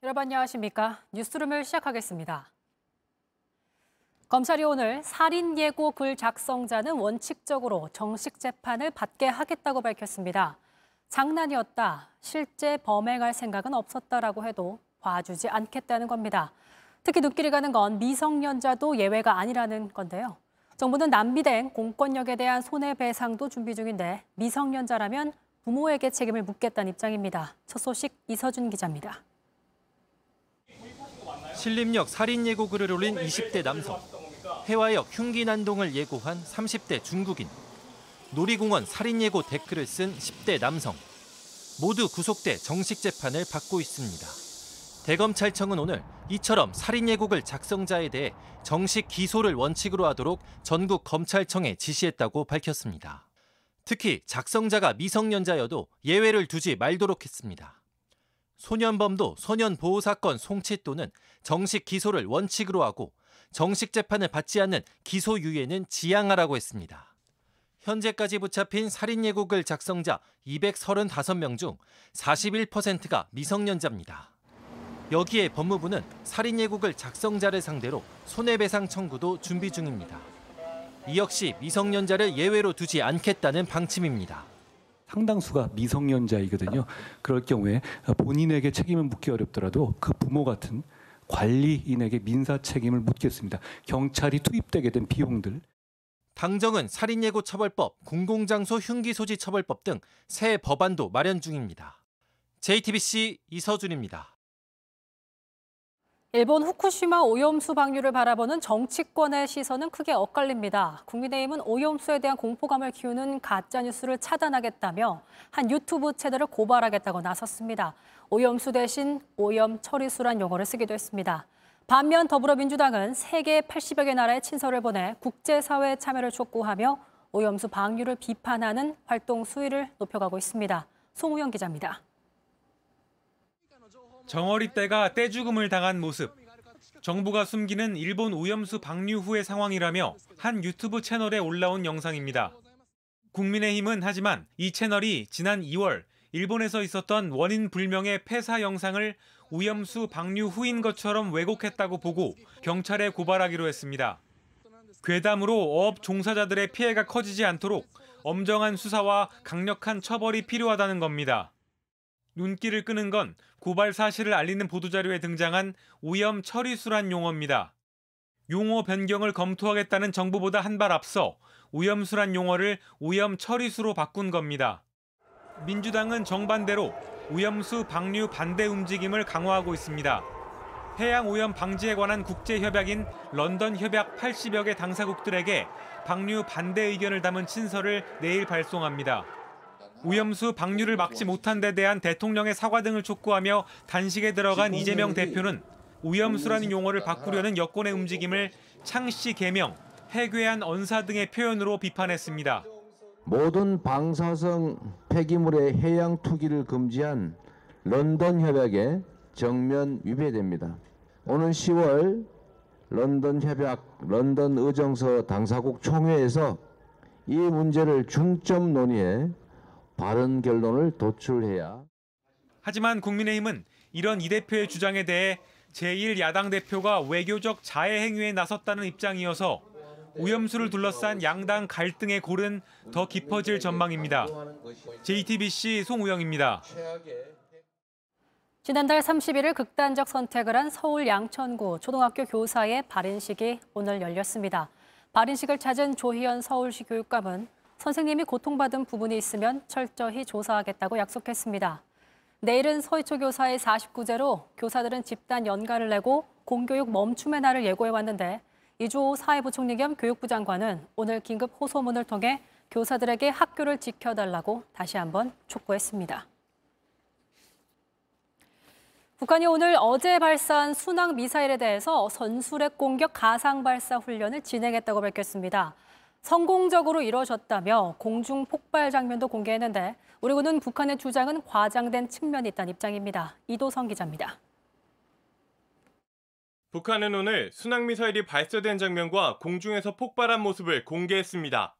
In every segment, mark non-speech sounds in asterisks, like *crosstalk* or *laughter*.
여러분 안녕하십니까? 뉴스룸을 시작하겠습니다. 검찰이 오늘 살인 예고 글 작성자는 원칙적으로 정식 재판을 받게 하겠다고 밝혔습니다. 장난이었다. 실제 범행할 생각은 없었다라고 해도 봐주지 않겠다는 겁니다. 특히 눈길이 가는 건 미성년자도 예외가 아니라는 건데요. 정부는 남비된 공권력에 대한 손해배상도 준비 중인데 미성년자라면 부모에게 책임을 묻겠다는 입장입니다. 첫 소식 이서준 기자입니다. 신림역 살인 예고 글을 올린 20대 남성, 해화역 흉기 난동을 예고한 30대 중국인, 놀이공원 살인 예고 댓글을 쓴 10대 남성 모두 구속돼 정식 재판을 받고 있습니다. 대검찰청은 오늘 이처럼 살인 예고글 작성자에 대해 정식 기소를 원칙으로 하도록 전국 검찰청에 지시했다고 밝혔습니다. 특히 작성자가 미성년자여도 예외를 두지 말도록 했습니다. 소년범도 소년보호 사건 송치 또는 정식 기소를 원칙으로 하고 정식 재판을 받지 않는 기소유예는 지양하라고 했습니다. 현재까지 붙잡힌 살인 예고글 작성자 235명 중 41%가 미성년자입니다. 여기에 법무부는 살인 예고글 작성자를 상대로 손해배상 청구도 준비 중입니다. 이 역시 미성년자를 예외로 두지 않겠다는 방침입니다. 상당수가 미성년자이거든요. 그럴 경우에 본인에게 책임을 묻기 어렵더라도 그 부모 같은 관리인에게 민사 책임을 묻겠습니다. 경찰이 투입되게 된 비용들 당정은 살인예고 처벌법, 공공장소 흉기 소지 처벌법 등 새 법안도 마련 중입니다. JTBC 이서준입니다. 일본 후쿠시마 오염수 방류를 바라보는 정치권의 시선은 크게 엇갈립니다. 국민의힘은 오염수에 대한 공포감을 키우는 가짜뉴스를 차단하겠다며 한 유튜브 채널을 고발하겠다고 나섰습니다. 오염수 대신 오염 처리수란 용어를 쓰기도 했습니다. 반면 더불어민주당은 세계 80여 개 나라의 친서를 보내 국제사회의 참여를 촉구하며 오염수 방류를 비판하는 활동 수위를 높여가고 있습니다. 송우영 기자입니다. 정어리 떼가 떼죽음을 당한 모습. 정부가 숨기는 일본 오염수 방류 후의 상황이라며 한 유튜브 채널에 올라온 영상입니다. 국민의힘은 하지만 이 채널이 지난 2월 일본에서 있었던 원인 불명의 폐사 영상을 오염수 방류 후인 것처럼 왜곡했다고 보고 경찰에 고발하기로 했습니다. 괴담으로 어업 종사자들의 피해가 커지지 않도록 엄정한 수사와 강력한 처벌이 필요하다는 겁니다. 눈길을 끄는 건 고발 사실을 알리는 보도자료에 등장한 오염 처리수란 용어입니다. 용어 변경을 검토하겠다는 정부보다 한 발 앞서 오염수란 용어를 오염 처리수로 바꾼 겁니다. 민주당은 정반대로 오염수 방류 반대 움직임을 강화하고 있습니다. 해양 오염 방지에 관한 국제 협약인 런던 협약 80여 개 당사국들에게 방류 반대 의견을 담은 친서를 내일 발송합니다. 오염수 방류를 막지 못한 데 대한 대통령의 사과 등을 촉구하며 단식에 들어간 이재명 대표는 오염수라는 용어를 바꾸려는 여권의 움직임을 창씨 개명, 해괴한 언사 등의 표현으로 비판했습니다. 모든 방사성 폐기물의 해양 투기를 금지한 런던 협약에 정면 위배됩니다. 오는 10월 런던 협약 런던 의정서 당사국 총회에서 이 문제를 중점 논의해 바른 결론을 도출해야. 하지만 국민의힘은 이런 이 대표의 주장에 대해 제1야당 대표가 외교적 자해 행위에 나섰다는 입장이어서 오염수를 둘러싼 양당 갈등의 골은 더 깊어질 전망입니다. JTBC 송우영입니다. 지난달 31일 극단적 선택을 한 서울 양천구 초등학교 교사의 발인식이 오늘 열렸습니다. 발인식을 찾은 조희연 서울시 교육감은 선생님이 고통받은 부분이 있으면 철저히 조사하겠다고 약속했습니다. 내일은 서희초 교사의 49제로 교사들은 집단 연가를 내고 공교육 멈춤의 날을 예고해 왔는데 이주호 사회부총리 겸 교육부 장관은 오늘 긴급 호소문을 통해 교사들에게 학교를 지켜달라고 다시 한번 촉구했습니다. 북한이 오늘 어제 발사한 순항 미사일에 대해서 선수렉 공격 가상 발사 훈련을 진행했다고 밝혔습니다. 성공적으로 이뤄졌다며 공중 폭발 장면도 공개했는데 우리 군은 북한의 주장은 과장된 측면이 있다는 입장입니다. 이도성 기자입니다. 북한은 오늘 순항미사일이 발사된 장면과 공중에서 폭발한 모습을 공개했습니다.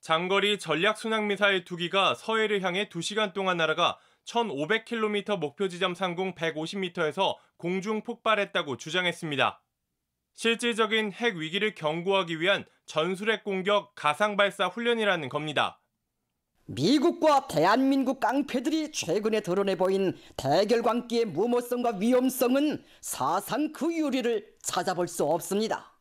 장거리 전략 순항미사일 두 기가 서해를 향해 2시간 동안 날아가 1500km 목표 지점 상공 150m에서 공중 폭발했다고 주장했습니다. 실질적인 핵 위기를 경고하기 위한 전술핵 공격 가상 발사 훈련이라는 겁니다. 미국과 대한민국 깡패들이 최근에 드러내 보인 대결 관계의 무모성과 위험성은 사상 그 유리를 찾아볼 수 없습니다.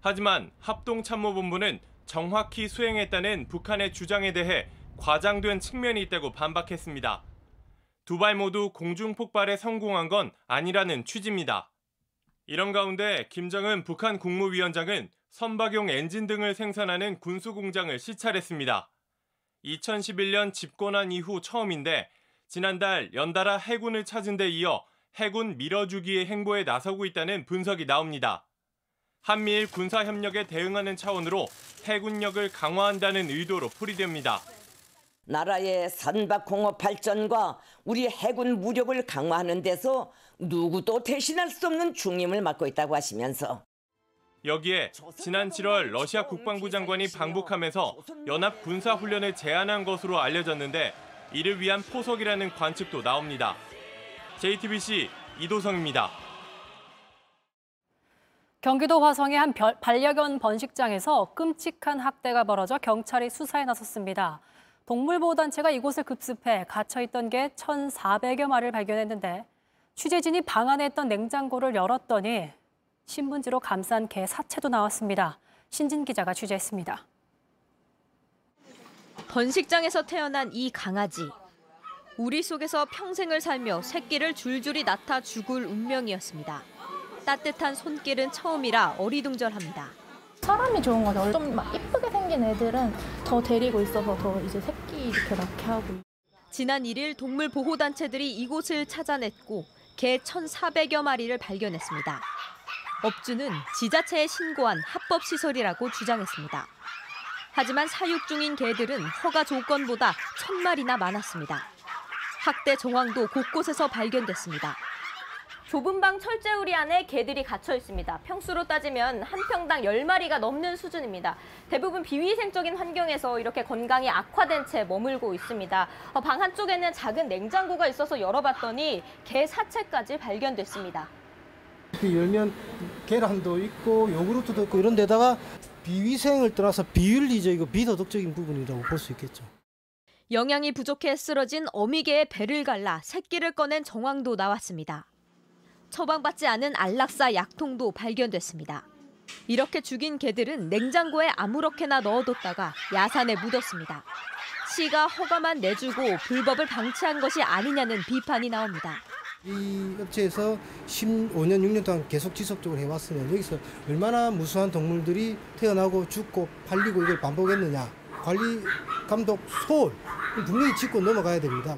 하지만 합동참모본부는 정확히 수행했다는 북한의 주장에 대해 과장된 측면이 있다고 반박했습니다. 두 발 모두 공중 폭발에 성공한 건 아니라는 취지입니다. 이런 가운데 김정은 북한 국무위원장은 선박용 엔진 등을 생산하는 군수 공장을 시찰했습니다. 2011년 집권한 이후 처음인데 지난달 연달아 해군을 찾은 데 이어 해군 밀어주기의 행보에 나서고 있다는 분석이 나옵니다. 한미일 군사 협력에 대응하는 차원으로 해군력을 강화한다는 의도로 풀이됩니다. 나라의 선박공업 발전과 우리 해군 무력을 강화하는 데서 누구도 대신할 수 없는 중임을 맡고 있다고 하시면서 여기에 지난 7월 러시아 국방부 장관이 방북하면서 연합 군사 훈련을 제안한 것으로 알려졌는데 이를 위한 포석이라는 관측도 나옵니다. JTBC 이도성입니다. 경기도 화성의 한 별- 반려견 번식장에서 끔찍한 학대가 벌어져 경찰이 수사에 나섰습니다. 동물보호단체가 이곳을 급습해 갇혀있던 개 1,400여 마리를 발견했는데 취재진이 방 안에 있던 냉장고를 열었더니 신문지로 감싼 개 사체도 나왔습니다. 신진 기자가 취재했습니다. 번식장에서 태어난 이 강아지. 우리 속에서 평생을 살며 새끼를 줄줄이 낳다 죽을 운명이었습니다. 따뜻한 손길은 처음이라 어리둥절합니다. 사람이 좋은 거죠. 좀막 이쁘게 생긴 애들은 더 데리고 있어서 더 이제 새끼 이렇게 낳게 하고. 지난 1일 동물보호단체들이 이곳을 찾아냈고 개 1,400여 마리를 발견했습니다. 업주는 지자체에 신고한 합법 시설이라고 주장했습니다. 하지만 사육 중인 개들은 허가 조건보다 1,000마리나 많았습니다. 학대 정황도 곳곳에서 발견됐습니다. 좁은 방 철제우리 안에 개들이 갇혀 있습니다. 평수로 따지면 한 평당 10마리가 넘는 수준입니다. 대부분 비위생적인 환경에서 이렇게 건강이 악화된 채 머물고 있습니다. 어, 방 한쪽에는 작은 냉장고가 있어서 열어봤더니 개 사체까지 발견됐습니다. 그 열면 계란도 있고 요구르트도 있고 이런 데다가 비위생을 떠나서 비윤리적이고 비도덕적인 부분이라고 볼 수 있겠죠. 영양이 부족해 쓰러진 어미개의 배를 갈라 새끼를 꺼낸 정황도 나왔습니다. 처방받지 않은 안락사 약통도 발견됐습니다. 이렇게 죽인 개들은 냉장고에 아무렇게나 넣어뒀다가 야산에 묻었습니다. 시가 허가만 내주고 불법을 방치한 것이 아니냐는 비판이 나옵니다. 이 업체에서 15년, 6년 동안 계속 지속적으로 해왔으면 여기서 얼마나 무수한 동물들이 태어나고 죽고 팔리고 이걸 반복했느냐. 관리 감독 소홀 분명히 짚고 넘어가야 됩니다.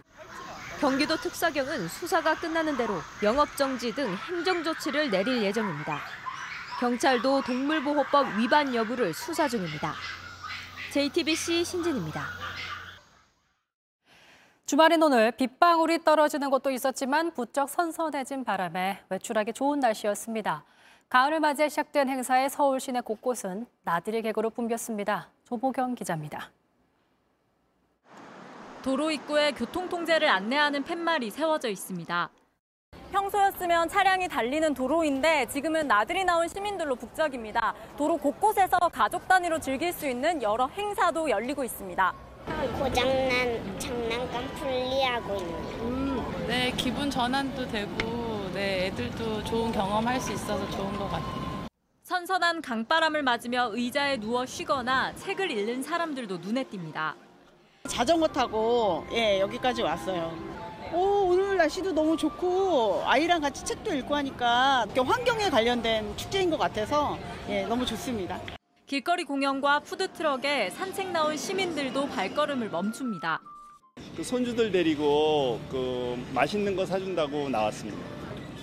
경기도 특사경은 수사가 끝나는 대로 영업정지 등 행정조치를 내릴 예정입니다. 경찰도 동물보호법 위반 여부를 수사 중입니다. JTBC 신진입니다. 주말인 오늘 빗방울이 떨어지는 곳도 있었지만 부쩍 선선해진 바람에 외출하기 좋은 날씨였습니다. 가을을 맞이해 시작된 행사에 서울 시내 곳곳은 나들이 객으로 붐볐습니다. 조보경 기자입니다. 도로 입구에 교통 통제를 안내하는 팻말이 세워져 있습니다. 평소였으면 차량이 달리는 도로인데 지금은 나들이 나온 시민들로 북적입니다. 도로 곳곳에서 가족 단위로 즐길 수 있는 여러 행사도 열리고 있습니다. 고장난 장난감 분리하고 있는. 네, 기분 전환도 되고, 네, 애들도 좋은 경험할 수 있어서 좋은 것 같아요. 선선한 강바람을 맞으며 의자에 누워 쉬거나 책을 읽는 사람들도 눈에 띕니다. 자전거 타고 예, 여기까지 왔어요. 오, 오늘 날씨도 너무 좋고 아이랑 같이 책도 읽고 하니까 환경에 관련된 축제인 것 같아서 예, 너무 좋습니다. 길거리 공연과 푸드트럭에 산책 나온 시민들도 발걸음을 멈춥니다. 그 손주들 데리고 그 맛있는 거 사준다고 나왔습니다.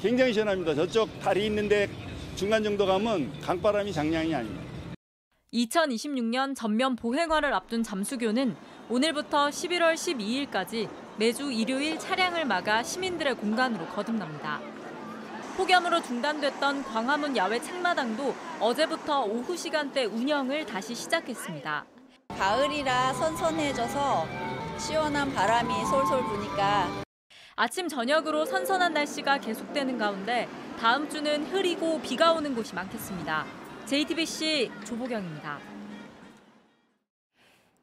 굉장히 시원합니다. 저쪽 다리 있는데 중간 정도 가면 강바람이 장난이 아닙니다. 2026년 전면 보행화를 앞둔 잠수교는 오늘부터 11월 12일까지 매주 일요일 차량을 막아 시민들의 공간으로 거듭납니다. 폭염으로 중단됐던 광화문 야외 책마당도 어제부터 오후 시간대 운영을 다시 시작했습니다. 가을이라 선선해져서 시원한 바람이 솔솔 부니까 아침 저녁으로 선선한 날씨가 계속되는 가운데 다음 주는 흐리고 비가 오는 곳이 많겠습니다. JTBC 조보경입니다.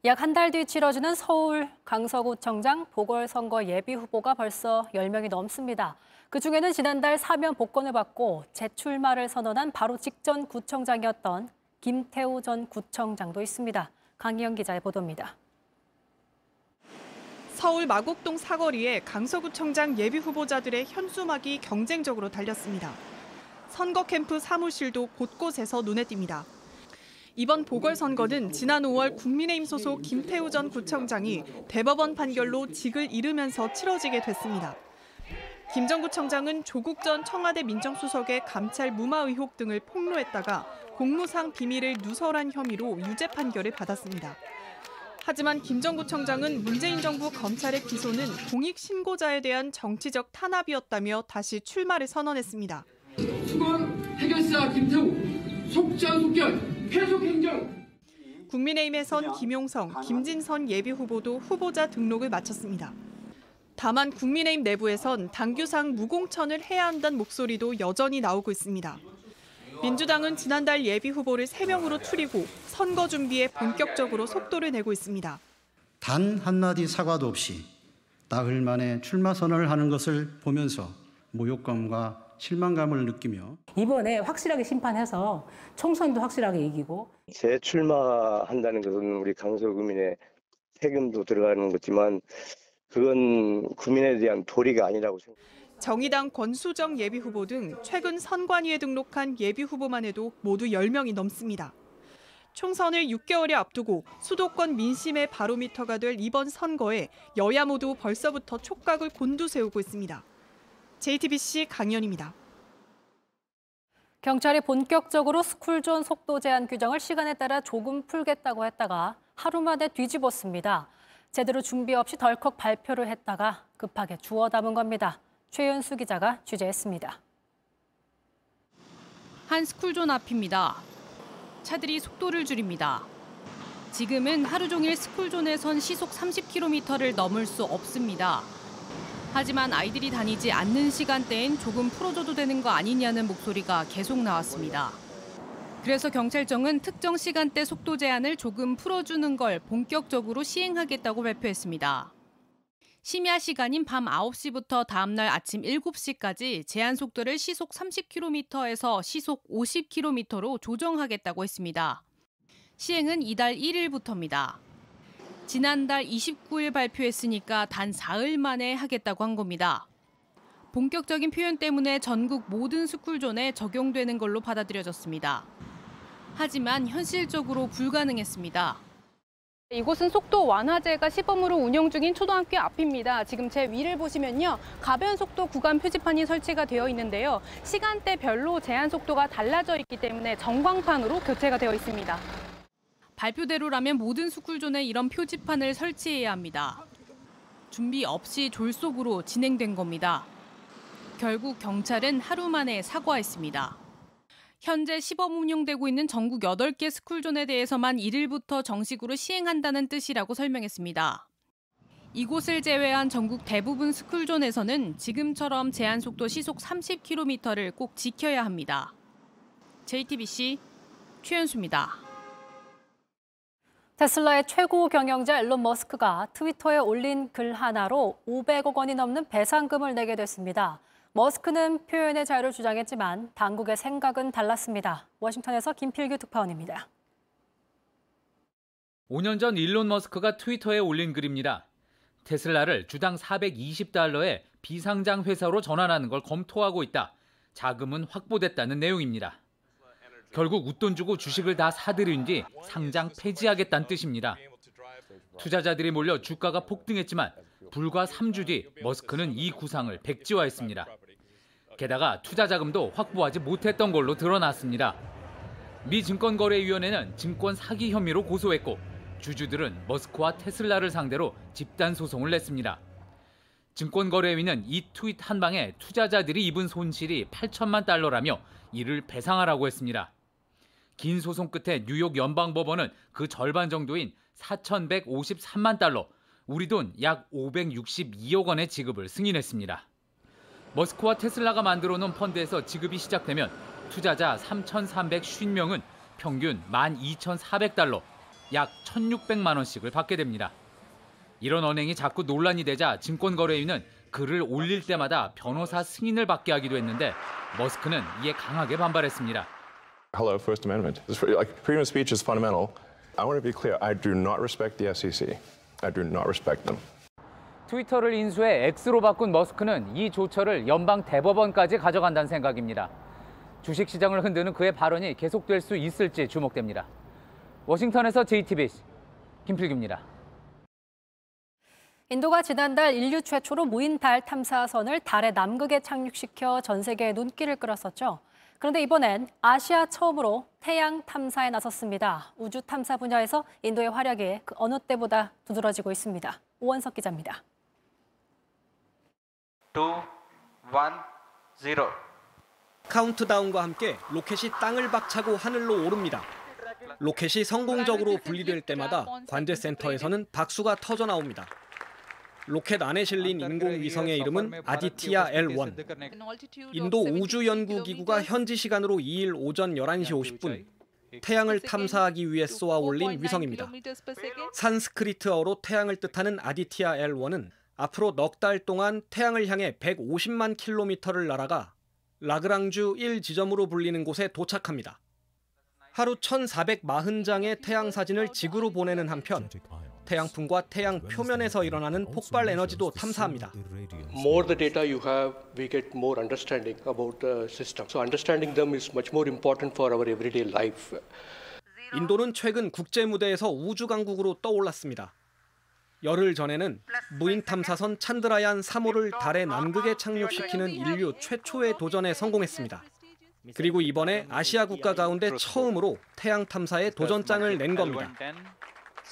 약 한 달 뒤 치러지는 서울 강서구청장 보궐선거 예비 후보가 벌써 10명이 넘습니다. 그중에는 지난달 사면 복권을 받고 재출마를 선언한 바로 직전 구청장이었던 김태우 전 구청장도 있습니다. 강희영 기자의 보도입니다. 서울 마곡동 사거리에 강서구청장 예비 후보자들의 현수막이 경쟁적으로 달렸습니다. 선거 캠프 사무실도 곳곳에서 눈에 띕니다. 이번 보궐선거는 지난 5월 국민의힘 소속 김태우 전 구청장이 대법원 판결로 직을 잃으면서 치러지게 됐습니다. 김 전 구청장은 조국 전 청와대 민정수석의 감찰 무마 의혹 등을 폭로했다가 공무상 비밀을 누설한 혐의로 유죄 판결을 받았습니다. 하지만 김 전 구청장은 문재인 정부 검찰의 기소는 공익 신고자에 대한 정치적 탄압이었다며 다시 출마를 선언했습니다. 수건 해결사 김태우 속전속결 계속 행정 국민의힘에선 김용성, 김진선 예비 후보도 후보자 등록을 마쳤습니다. 다만 국민의힘 내부에선 당규상 무공천을 해야 한다는 목소리도 여전히 나오고 있습니다. 민주당은 지난달 예비 후보를 3명으로 추리고 선거 준비에 본격적으로 속도를 내고 있습니다. 단 한마디 사과도 없이 나흘 만에 출마 선언을 하는 것을 보면서 모욕감과 실망감을 느끼며 이번에 확실하게 심판해서 총선도 확실하게 이기고 재출마한다는 것은 우리 강서구민의 세금도 들어가는 거지만 그건 구민에 대한 도리가 아니라고 생각합니다. 정의당 권수정 예비 후보 등 최근 선관위에 등록한 예비 후보만 해도 모두 10명이 넘습니다. 총선을 6개월에 앞두고 수도권 민심의 바로미터가 될 이번 선거에 여야 모두 벌써부터 촉각을 곤두세우고 있습니다. JTBC 강연입니다. 경찰이 본격적으로 스쿨존 속도 제한 규정을 시간에 따라 조금 풀겠다고 했다가 하루 만에 뒤집었습니다. 제대로 준비 없이 덜컥 발표를 했다가 급하게 주워 담은 겁니다. 최윤수 기자가 취재했습니다. 한 스쿨존 앞입니다. 차들이 속도를 줄입니다. 지금은 하루 종일 스쿨존에선 시속 30km를 넘을 수 없습니다. 하지만 아이들이 다니지 않는 시간대엔 조금 풀어줘도 되는 거 아니냐는 목소리가 계속 나왔습니다. 그래서 경찰청은 특정 시간대 속도 제한을 조금 풀어주는 걸 본격적으로 시행하겠다고 발표했습니다. 심야 시간인 밤 9시부터 다음날 아침 7시까지 제한 속도를 시속 30km에서 시속 50km로 조정하겠다고 했습니다. 시행은 이달 1일부터입니다. 지난달 29일 발표했으니까 단 사흘 만에 하겠다고 한 겁니다. 본격적인 표현 때문에 전국 모든 스쿨존에 적용되는 걸로 받아들여졌습니다. 하지만 현실적으로 불가능했습니다. 이곳은 속도 완화제가 시범으로 운영 중인 초등학교 앞입니다. 지금 제 위를 보시면요. 가변 속도 구간 표지판이 설치가 되어 있는데요. 시간대별로 제한 속도가 달라져 있기 때문에 전광판으로 교체가 되어 있습니다. 발표대로라면 모든 스쿨존에 이런 표지판을 설치해야 합니다. 준비 없이 졸속으로 진행된 겁니다. 결국 경찰은 하루 만에 사과했습니다. 현재 시범 운영되고 있는 전국 8개 스쿨존에 대해서만 1일부터 정식으로 시행한다는 뜻이라고 설명했습니다. 이곳을 제외한 전국 대부분 스쿨존에서는 지금처럼 제한 속도 시속 30km를 꼭 지켜야 합니다. JTBC 최현수입니다. 테슬라의 최고 경영자 일론 머스크가 트위터에 올린 글 하나로 500억 원이 넘는 배상금을 내게 됐습니다. 머스크는 표현의 자유를 주장했지만 당국의 생각은 달랐습니다. 워싱턴에서 김필규 특파원입니다. 5년 전 일론 머스크가 트위터에 올린 글입니다. 테슬라를 주당 420달러에 비상장 회사로 전환하는 걸 검토하고 있다. 자금은 확보됐다는 내용입니다. 결국 웃돈 주고 주식을 다 사들인 뒤 상장 폐지하겠다는 뜻입니다. 투자자들이 몰려 주가가 폭등했지만 불과 3주 뒤 머스크는 이 구상을 백지화했습니다. 게다가 투자 자금도 확보하지 못했던 걸로 드러났습니다. 미 증권거래위원회는 증권 사기 혐의로 고소했고 주주들은 머스크와 테슬라를 상대로 집단 소송을 냈습니다. 증권거래위는 이 트윗 한 방에 투자자들이 입은 손실이 8천만 달러라며 이를 배상하라고 했습니다. 긴 소송 끝에 뉴욕 연방 법원은 그 절반 정도인 4,153만 달러, 우리 돈 약 562억 원의 지급을 승인했습니다. 머스크와 테슬라가 만들어 놓은 펀드에서 지급이 시작되면 투자자 3,350명은 평균 12,400달러, 약 1,600만 원씩을 받게 됩니다. 이런 언행이 자꾸 논란이 되자 증권거래위는 글을 올릴 때마다 변호사 승인을 받게 하기도 했는데 머스크는 이에 강하게 반발했습니다. Hello, First Amendment. Like, freedom of speech is fundamental. I want to be clear. I do not respect the SEC. I do not respect them. 트위터를 인수해 X로 바꾼 머스크는 이 조처를 연방 대법원까지 가져간다는 생각입니다. 주식 시장을 흔드는 그의 발언이 계속될 수 있을지 주목됩니다. 워싱턴에서 JTBC 김필규입니다. 인도가 지난달 인류 최초로 무인 달 탐사선을 달의 남극에 착륙시켜 전 세계에 눈길을 끌었었죠. 그런데 이번엔 아시아 처음으로 태양 탐사에 나섰습니다. 우주 탐사 분야에서 인도의 활약이 그 어느 때보다 두드러지고 있습니다. 오원석 기자입니다. 2, 1, 0. 카운트다운과 함께 로켓이 땅을 박차고 하늘로 오릅니다. 로켓이 성공적으로 분리될 때마다 관제센터에서는 박수가 터져 나옵니다. 로켓 안에 실린 인공위성의 이름은 아디티아 L1. 인도 우주연구기구가 현지 시간으로 2일 오전 11시 50분 태양을 탐사하기 위해 쏘아 올린 위성입니다. 산스크리트어로 태양을 뜻하는 아디티아 L1은 앞으로 넉 달 동안 태양을 향해 150만 킬로미터를 날아가 라그랑주 1 지점으로 불리는 곳에 도착합니다. 하루 1,440장의 태양 사진을 지구로 보내는 한편 태양풍과 태양 표면에서 일어나는 폭발 에너지도 탐사합니다. more the data you have, we get more understanding about the system. So understanding them is much more important for our everyday life. 인도는 최근 국제 무대에서 우주 강국으로 떠올랐습니다. 열흘 전에는 무인 탐사선 찬드라얀 3호를 달의 남극에 착륙시키는 인류 최초의 도전에 성공했습니다. 그리고 이번에 아시아 국가 가운데 처음으로 태양 탐사에 도전장을 낸 겁니다.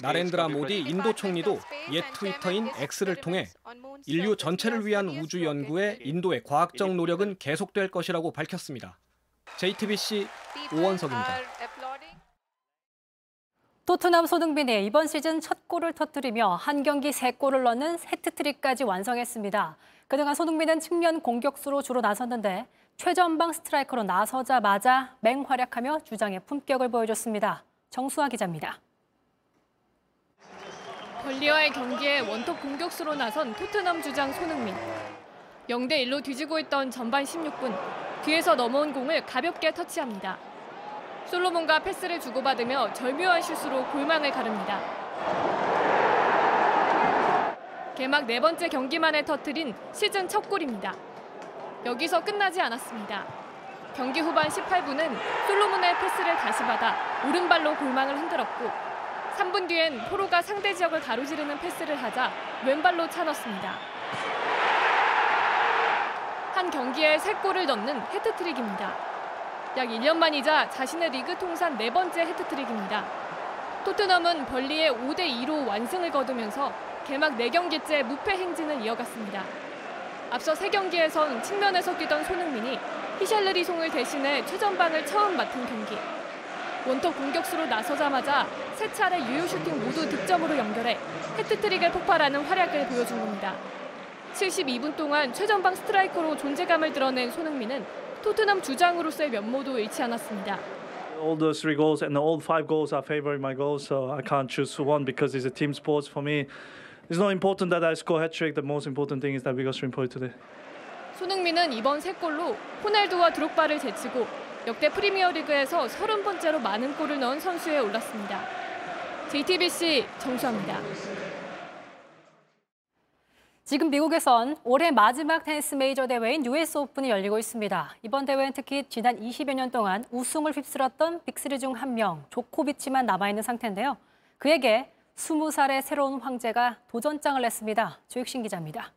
나렌드라 모디 인도 총리도 옛 트위터인 X를 통해 인류 전체를 위한 우주 연구에 인도의 과학적 노력은 계속될 것이라고 밝혔습니다. JTBC 오원석입니다. 토트넘 손흥민이 이번 시즌 첫 골을 터뜨리며 한 경기 세 골을 넣는 해트트릭까지 완성했습니다. 그동안 손흥민은 측면 공격수로 주로 나섰는데 최전방 스트라이커로 나서자마자 맹활약하며 주장의 품격을 보여줬습니다. 정수아 기자입니다. 벌리와의 경기에 원톱 공격수로 나선 토트넘 주장 손흥민. 0대 1로 뒤지고 있던 전반 16분 뒤에서 넘어온 공을 가볍게 터치합니다. 솔로몬과 패스를 주고받으며 절묘한 슛으로 골망을 가릅니다. 개막 네 번째 경기만에 터뜨린 시즌 첫 골입니다. 여기서 끝나지 않았습니다. 경기 후반 18분은 솔로몬의 패스를 다시 받아 오른발로 골망을 흔들었고 3분 뒤엔 포로가 상대 지역을 가로지르는 패스를 하자 왼발로 차넣습니다. 한 경기에 3골을 넣는 해트트릭입니다. 약 1년 만이자 자신의 리그 통산 네 번째 해트트릭입니다. 토트넘은 번리에 5대 2로 완승을 거두면서 개막 4경기째 무패 행진을 이어갔습니다. 앞서 3경기에선 측면에서 뛰던 손흥민이 히샬르리송을 대신해 최전방을 처음 맡은 경기. 원톱 공격수로 나서자마자 세 차례 유효 슈팅 모두 득점으로 연결해 해트트릭을 폭발하는 활약을 보여준 겁니다. 72분 동안 최전방 스트라이커로 존재감을 드러낸 손흥민은 토트넘 주장으로서의 면모도 잃지 않았습니다. All those three goals and all five goals are favoring my goals, so I can't choose one because it's a team sport for me. It's not important that I score hat trick. The most important thing is that we got three points today. 손흥민은 이번 세 골로 호날두와 드록바를 제치고 역대 프리미어리그에서 30번째로 많은 골을 넣은 선수에 올랐습니다. JTBC 정수아입니다. 지금 미국에선 올해 마지막 테니스 메이저 대회인 US 오픈이 열리고 있습니다. 이번 대회는 특히 지난 20여 년 동안 우승을 휩쓸었던 빅3 중 한 명, 조코비치만 남아있는 상태인데요. 그에게 20살의 새로운 황제가 도전장을 냈습니다. 조익신 기자입니다.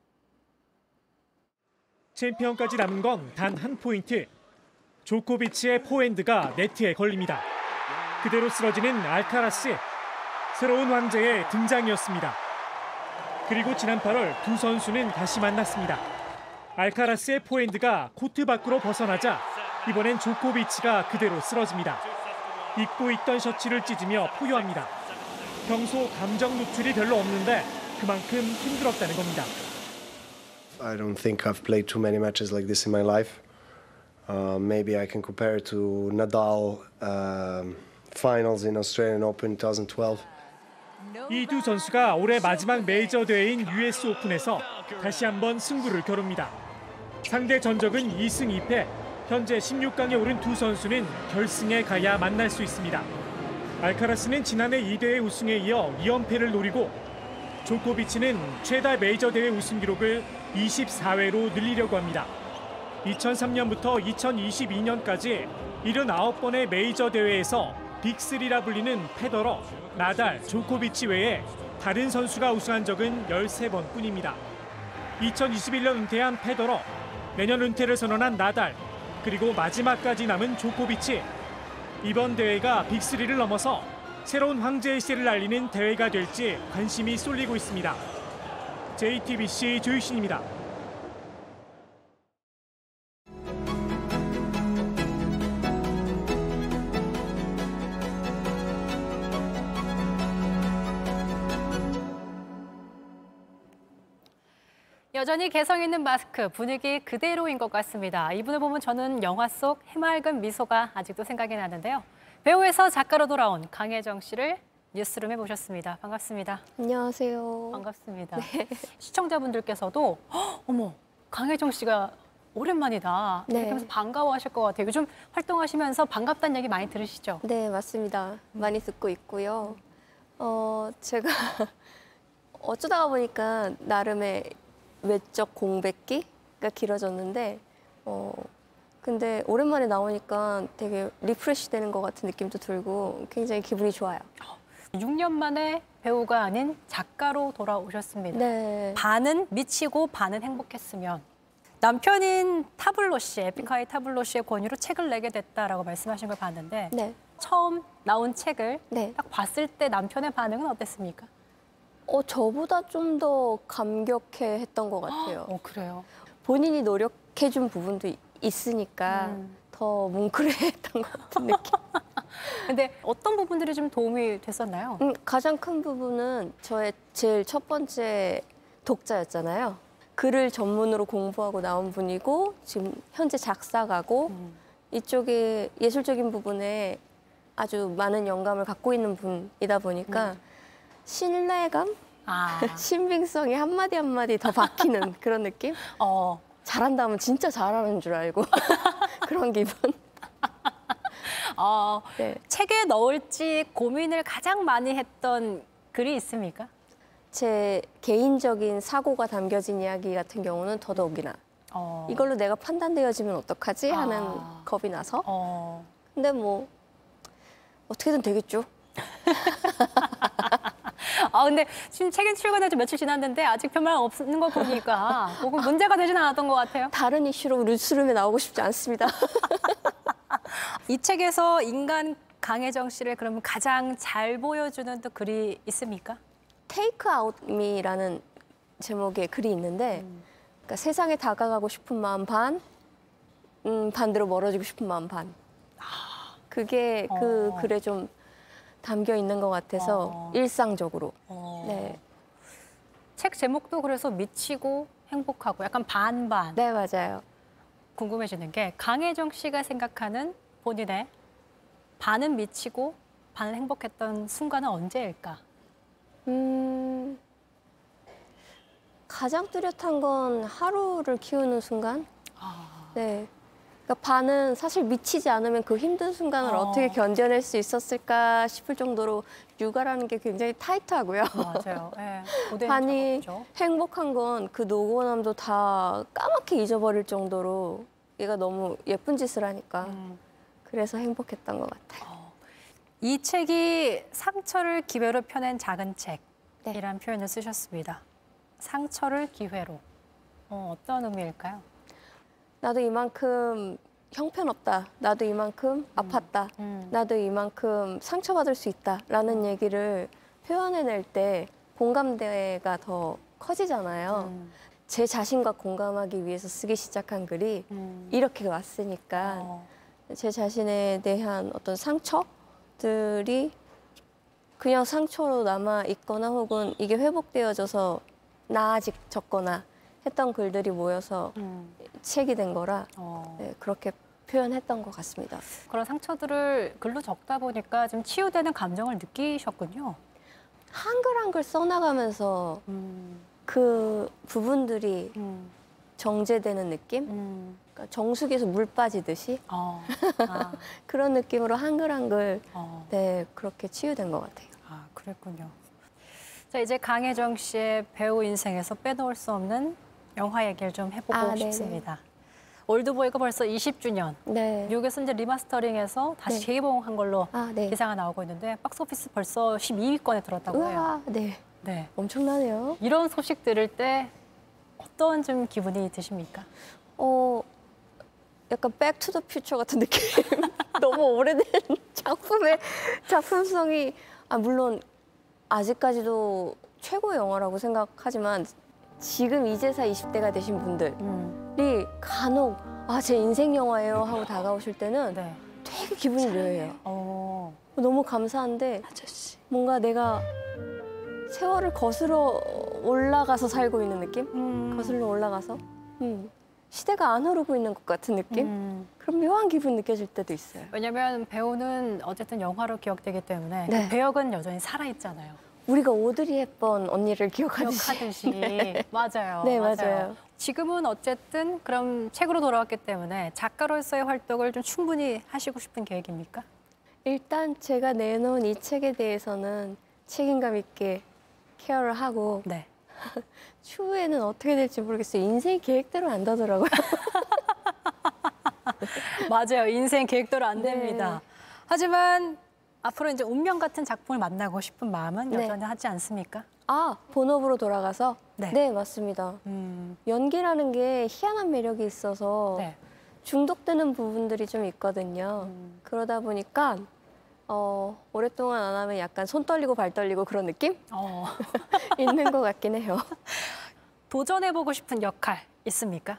챔피언까지 남은 건 단 한 포인트. 조코비치의 포핸드가 네트에 걸립니다. 그대로 쓰러지는 알카라스. 새로운 황제의 등장이었습니다. 그리고 지난 8월 두 선수는 다시 만났습니다. 알카라스의 포핸드가 코트 밖으로 벗어나자 이번엔 조코비치가 그대로 쓰러집니다. 입고 있던 셔츠를 찢으며 포효합니다. 평소 감정 노출이 별로 없는데 그만큼 힘들었다는 겁니다. I don't think I've played too many matches like this in my life. Uh, maybe I can compare it to Nadal um, finals in Australian Open 2012. 이 두 선수가 올해 마지막 메이저 대회인 US 오픈에서 다시 한번 승부를 겨룹니다. 상대 전적은 2승 2패. 현재 16강에 오른 두 선수는 결승에 가야 만날 수 있습니다. 알카라스는 지난해 2대회 우승에 이어 2연패를 노리고 조코비치는 최다 메이저 대회 우승 기록을 24회로 늘리려고 합니다. 2003년부터 2022년까지 79번의 메이저 대회에서 빅3라 불리는 페더러, 나달, 조코비치 외에 다른 선수가 우승한 적은 13번 뿐입니다. 2021년 은퇴한 페더러, 내년 은퇴를 선언한 나달, 그리고 마지막까지 남은 조코비치. 이번 대회가 빅3를 넘어서 새로운 황제의 시를 알리는 대회가 될지 관심이 쏠리고 있습니다. JTBC 조유신입니다. 여전히 개성 있는 마스크, 분위기 그대로인 것 같습니다. 이분을 보면 저는 영화 속 해맑은 미소가 아직도 생각이 나는데요. 배우에서 작가로 돌아온 강혜정 씨를 뉴스룸에 모셨습니다. 반갑습니다. 안녕하세요. 반갑습니다. 시청자분들께서도 "헉, 어머 강혜정 씨가 오랜만이다. 네. 이렇게 하면서 반가워하실 것 같아요. 요즘 활동하시면서 반갑다는 얘기 많이 들으시죠? 네, 맞습니다. 많이 듣고 있고요. 어, 제가 *laughs* 어쩌다가 보니까 나름의 외적 공백기가 길어졌는데, 어, 근데 오랜만에 나오니까 되게 refresh 되는 것 같은 느낌도 들고 굉장히 기분이 좋아요. 6년 만에 배우가 아닌 작가로 돌아오셨습니다. 네. 반은 미치고 반은 행복했으면 남편인 타블로 씨, 에픽하이 타블로 씨의 권유로 책을 내게 됐다라고 말씀하신 걸 봤는데 네. 처음 나온 책을 딱 봤을 때 남편의 반응은 어땠습니까? 어, 저보다 좀 더 감격해 했던 것 같아요. 어, 그래요? 본인이 노력해준 부분도 이- 있으니까 음. 더 뭉클해 했던 것 같은 느낌. *laughs* 근데 어떤 부분들이 좀 도움이 됐었나요? 음, 가장 큰 부분은 저의 제일 첫 번째 독자였잖아요. 글을 전문으로 공부하고 나온 분이고 지금 현재 작사가고 이쪽에 예술적인 부분에 아주 많은 영감을 갖고 있는 분이다 보니까 신뢰감, 아. *laughs* 신빙성이 한마디 한마디 더 박히는 *laughs* 그런 느낌? 어. 잘한다면 진짜 잘하는 줄 알고 *laughs* 그런 기분. 어, 네. 책에 넣을지 고민을 가장 많이 했던 글이 있습니까? 제 개인적인 사고가 담겨진 이야기 같은 경우는 더더욱이나 어. 이걸로 내가 판단되어지면 어떡하지 하는 아. 겁이 나서 어. 근데 뭐 어떻게든 되겠죠 *laughs* 아 근데 지금 책이 출간한 지 며칠 지났는데 아직 별말 없는 거 보니까 혹은 문제가 되진 않았던 것 같아요. 다른 이슈로 뉴스룸에 나오고 싶지 않습니다 *laughs* 이 책에서 인간 강혜정 씨를 그러면 가장 잘 보여주는 또 글이 있습니까? Take Out Me라는 제목의 글이 있는데 그러니까 세상에 다가가고 싶은 마음 반 음, 반대로 멀어지고 싶은 마음 반 그게 그 어. 글에 좀 담겨 있는 것 같아서 어. 일상적으로 어. 네. 책 제목도 그래서 미치고 행복하고 약간 반반. 네 맞아요. 궁금해지는 게 강혜정 씨가 생각하는 본인의 반은 미치고 반은 행복했던 순간은 언제일까? 음, 가장 뚜렷한 건 하루를 키우는 순간. 네. 그러니까 반은 사실 미치지 않으면 그 힘든 순간을 어. 어. 떻게 견뎌낼 수 있었을까 싶을 정도로 육아라는 게 굉장히 타이트하고요. 맞아요. 예, 고된 반이. 행복한 건 그 노곤함도 다 까맣게 잊어버릴 정도로 얘가 너무 예쁜 짓을 하니까 음. 그래서 행복했던 것 같아요. 이 책이 상처를 기회로 펴낸 작은 네. 책이라는 표현을 쓰셨습니다. 상처를 기회로. 어, 어떤 의미일까요? 나도 이만큼 형편없다. 나도 이만큼 아팠다. 나도 이만큼 상처받을 수 있다 라는 얘기를 표현해낼 때 공감대가 더 커지잖아요. 제 자신과 공감하기 위해서 쓰기 시작한 글이 이렇게 왔으니까 제 자신에 대한 어떤 상처들이 그냥 상처로 남아 있거나 혹은 이게 회복되어져서 나아졌거나 했던 글들이 모여서 책이 된 거라 네, 그렇게 표현했던 것 같습니다. 그런 상처들을 글로 적다 보니까 좀 치유되는 감정을 느끼셨군요. 한글 한글 써나가면서 그 부분들이 정제되는 느낌? 그러니까 정수기에서 물 빠지듯이 아. *laughs* 그런 느낌으로 한 글 한 글 어. 네 그렇게 치유된 것 같아요. 아, 그랬군요. 자, 이제 강혜정 씨의 배우 인생에서 빼놓을 수 없는 영화 얘기를 좀 해보고 아. 싶습니다. 올드보이가 벌써 20주년. 네. 미국에서 이제 리마스터링해서 다시 네. 재개봉한 걸로 아, 네. 기사가 나오고 있는데 박스오피스 벌써 12위권에 들었다고 해요. 우와, 네. 네. 엄청나네요. 이런 소식 들을 때 어떤 좀 기분이 드십니까? 어, 약간 Back to the Future 같은 느낌. *laughs* 너무 오래된 *laughs* 작품의 작품성이 아 물론 아직까지도 최고 의 영화라고 생각하지만 지금 이제사 20대가 되신 분들이 간혹 아 제 인생 영화예요 하고 다가오실 때는 되게 기분이 묘해요. 어. 너무 감사한데 뭔가 내가 세월을 거슬러 올라가서 살고 있는 느낌? 거슬러 올라가서 음. 시대가 안 흐르고 있는 것 같은 느낌? 그런 묘한 기분 느껴질 때도 있어요. 왜냐면 배우는 어쨌든 영화로 기억되기 때문에 네. 그 배역은 여전히 살아있잖아요. 우리가 오드리 헵번 언니를 기억하듯이. 기억하듯이. *laughs* 네. 맞아요. 네, 맞아요. 지금은 어쨌든 그럼 책으로 돌아왔기 때문에 작가로서의 활동을 좀 충분히 하시고 싶은 계획입니까? 일단 제가 내놓은 이 책에 대해서는 책임감 있게 케어를 하고 네. *laughs* 추후에는 어떻게 될지 모르겠어요. 인생 계획대로 안 되더라고요. *laughs* 맞아요. 인생 계획대로 안 네. 됩니다. 하지만 앞으로 이제 운명 같은 작품을 만나고 싶은 마음은 네. 여전히 하지 않습니까? 아, 본업으로 돌아가서? 네. 맞습니다. 음. 연기라는 게 희한한 매력이 있어서 네. 중독되는 부분들이 좀 있거든요. 음. 그러다 보니까 어, 오랫동안 안 하면 약간 손 떨리고 발 떨리고 그런 느낌? 어. *laughs* 있는 것 같긴 해요. 도전해보고 싶은 역할 있습니까?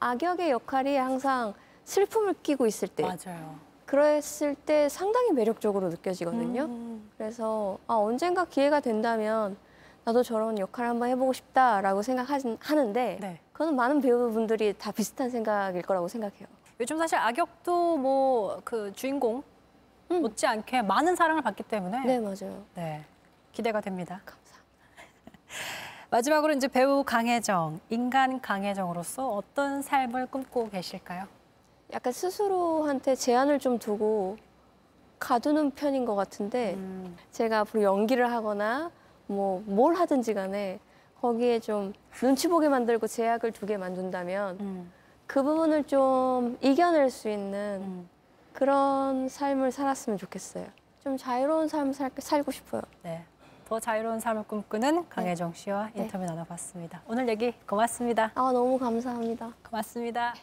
악역의 역할이 항상 슬픔을 끼고 있을 때 맞아요. 그랬을 때 상당히 매력적으로 느껴지거든요. 음. 그래서 아, 언젠가 기회가 된다면 나도 저런 역할을 한번 해보고 싶다라고 생각하는데 네. 그거는 많은 배우분들이 다 비슷한 생각일 거라고 생각해요. 요즘 사실 악역도 뭐 그 주인공 못지않게 많은 사랑을 받기 때문에 음. 네, 맞아요. 네, 기대가 됩니다. *laughs* 마지막으로 이제 배우 강혜정, 인간 강혜정으로서 어떤 삶을 꿈꾸고 계실까요? 약간 스스로한테 제한을 좀 두고 가두는 편인 것 같은데 음. 제가 앞으로 연기를 하거나 뭐 뭘 하든지 간에 거기에 좀 눈치 보게 만들고 제약을 두게 만든다면 음. 그 부분을 좀 이겨낼 수 있는 음. 그런 삶을 살았으면 좋겠어요. 좀 자유로운 삶을 살, 살고 싶어요. 네, 더 자유로운 삶을 꿈꾸는 강혜정 씨와 인터뷰 나눠봤습니다. 오늘 얘기 고맙습니다. 아 너무 감사합니다. 고맙습니다.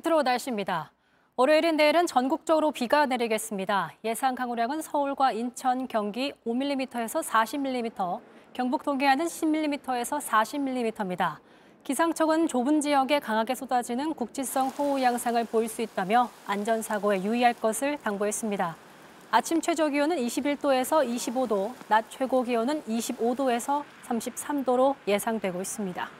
끝으로 날씨입니다. 월요일인 내일은 전국적으로 비가 내리겠습니다. 예상 강우량은 서울과 인천, 경기 5mm에서 40mm, 경북 동해안은 10mm에서 40mm입니다. 기상청은 좁은 지역에 강하게 쏟아지는 국지성 호우 양상을 보일 수 있다며 안전사고에 유의할 것을 당부했습니다. 아침 최저 기온은 21도에서 25도, 낮 최고 기온은 25도에서 33도로 예상되고 있습니다.